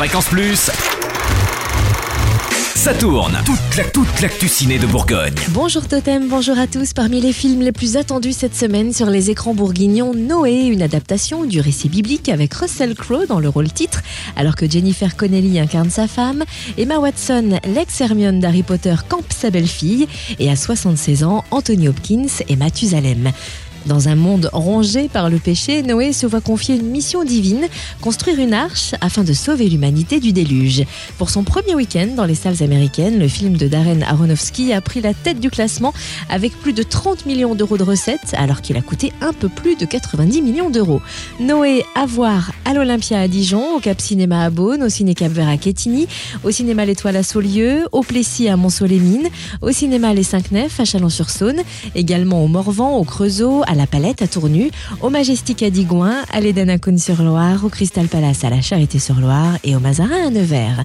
Fréquence Plus. Ça tourne. Toute la toute l'actu de Bourgogne. Bonjour Totem, bonjour à tous. Parmi les films les plus attendus cette semaine sur les écrans bourguignons, Noé, une adaptation du récit biblique avec Russell Crowe dans le rôle titre, alors que Jennifer Connelly incarne sa femme, Emma Watson, l'ex-Hermione d'Harry Potter, campe sa belle-fille, et à 76 ans, Anthony Hopkins et Mathusalem. Dans un monde rongé par le péché, Noé se voit confier une mission divine, construire une arche afin de sauver l'humanité du déluge. Pour son premier week-end dans les salles américaines, le film de Darren Aronofsky a pris la tête du classement avec plus de 30 millions d'euros de recettes, alors qu'il a coûté un peu plus de 90 millions d'euros. Noé à voir à l'Olympia à Dijon, au Cap Cinéma à Beaune, au Ciné Cap Vert à Quetigny, au Cinéma L'Étoile à Saulieu, au Plessis à Mont-Soleil-Mines, au Cinéma Les Cinq Nefs à Chalon-sur-Saône, également au Morvan, au Creusot, à la Palette à Tournu, au Majestic à Digoin, à l'Eden à Cône-sur-Loire, au Crystal Palace à la Charité-sur-Loire et au Mazarin à Nevers.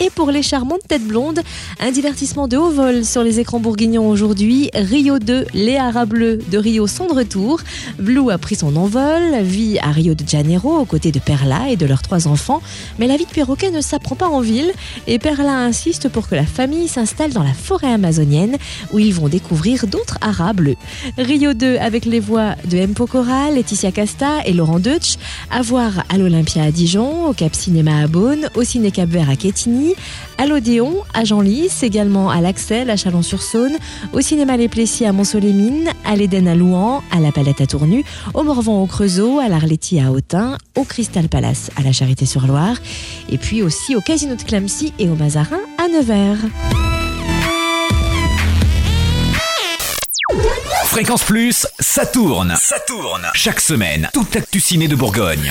Et pour les charmantes têtes blondes, un divertissement de haut vol sur les écrans bourguignons aujourd'hui. Rio 2, les haras bleus de Rio sont de retour. Blue a pris son envol, vit à Rio de Janeiro aux côtés de Perla et de leurs trois enfants. Mais la vie de perroquet ne s'apprend pas en ville et Perla insiste pour que la famille s'installe dans la forêt amazonienne où ils vont découvrir d'autres haras bleus. Rio 2 avec les voix de M. Pokora, Laetitia Casta et Laurent Deutsch, à voir à l'Olympia à Dijon, au Cap Cinéma à Beaune, au Ciné Cap Vert à Quetigny, à l'Odéon, à Genlis, également à l'Axel, à Chalon-sur-Saône, au cinéma Les Plessis à Mont-Soleil-Mines, à l'Éden à Louan, à la Palette à Tournu, au Morvan au Creusot, à l'Arletti à Autun, au Crystal Palace à la Charité-sur-Loire, et puis aussi au Casino de Clamcy et au Mazarin à Nevers. Fréquence Plus, ça tourne. Ça tourne. Chaque semaine, toute l'actu ciné de Bourgogne.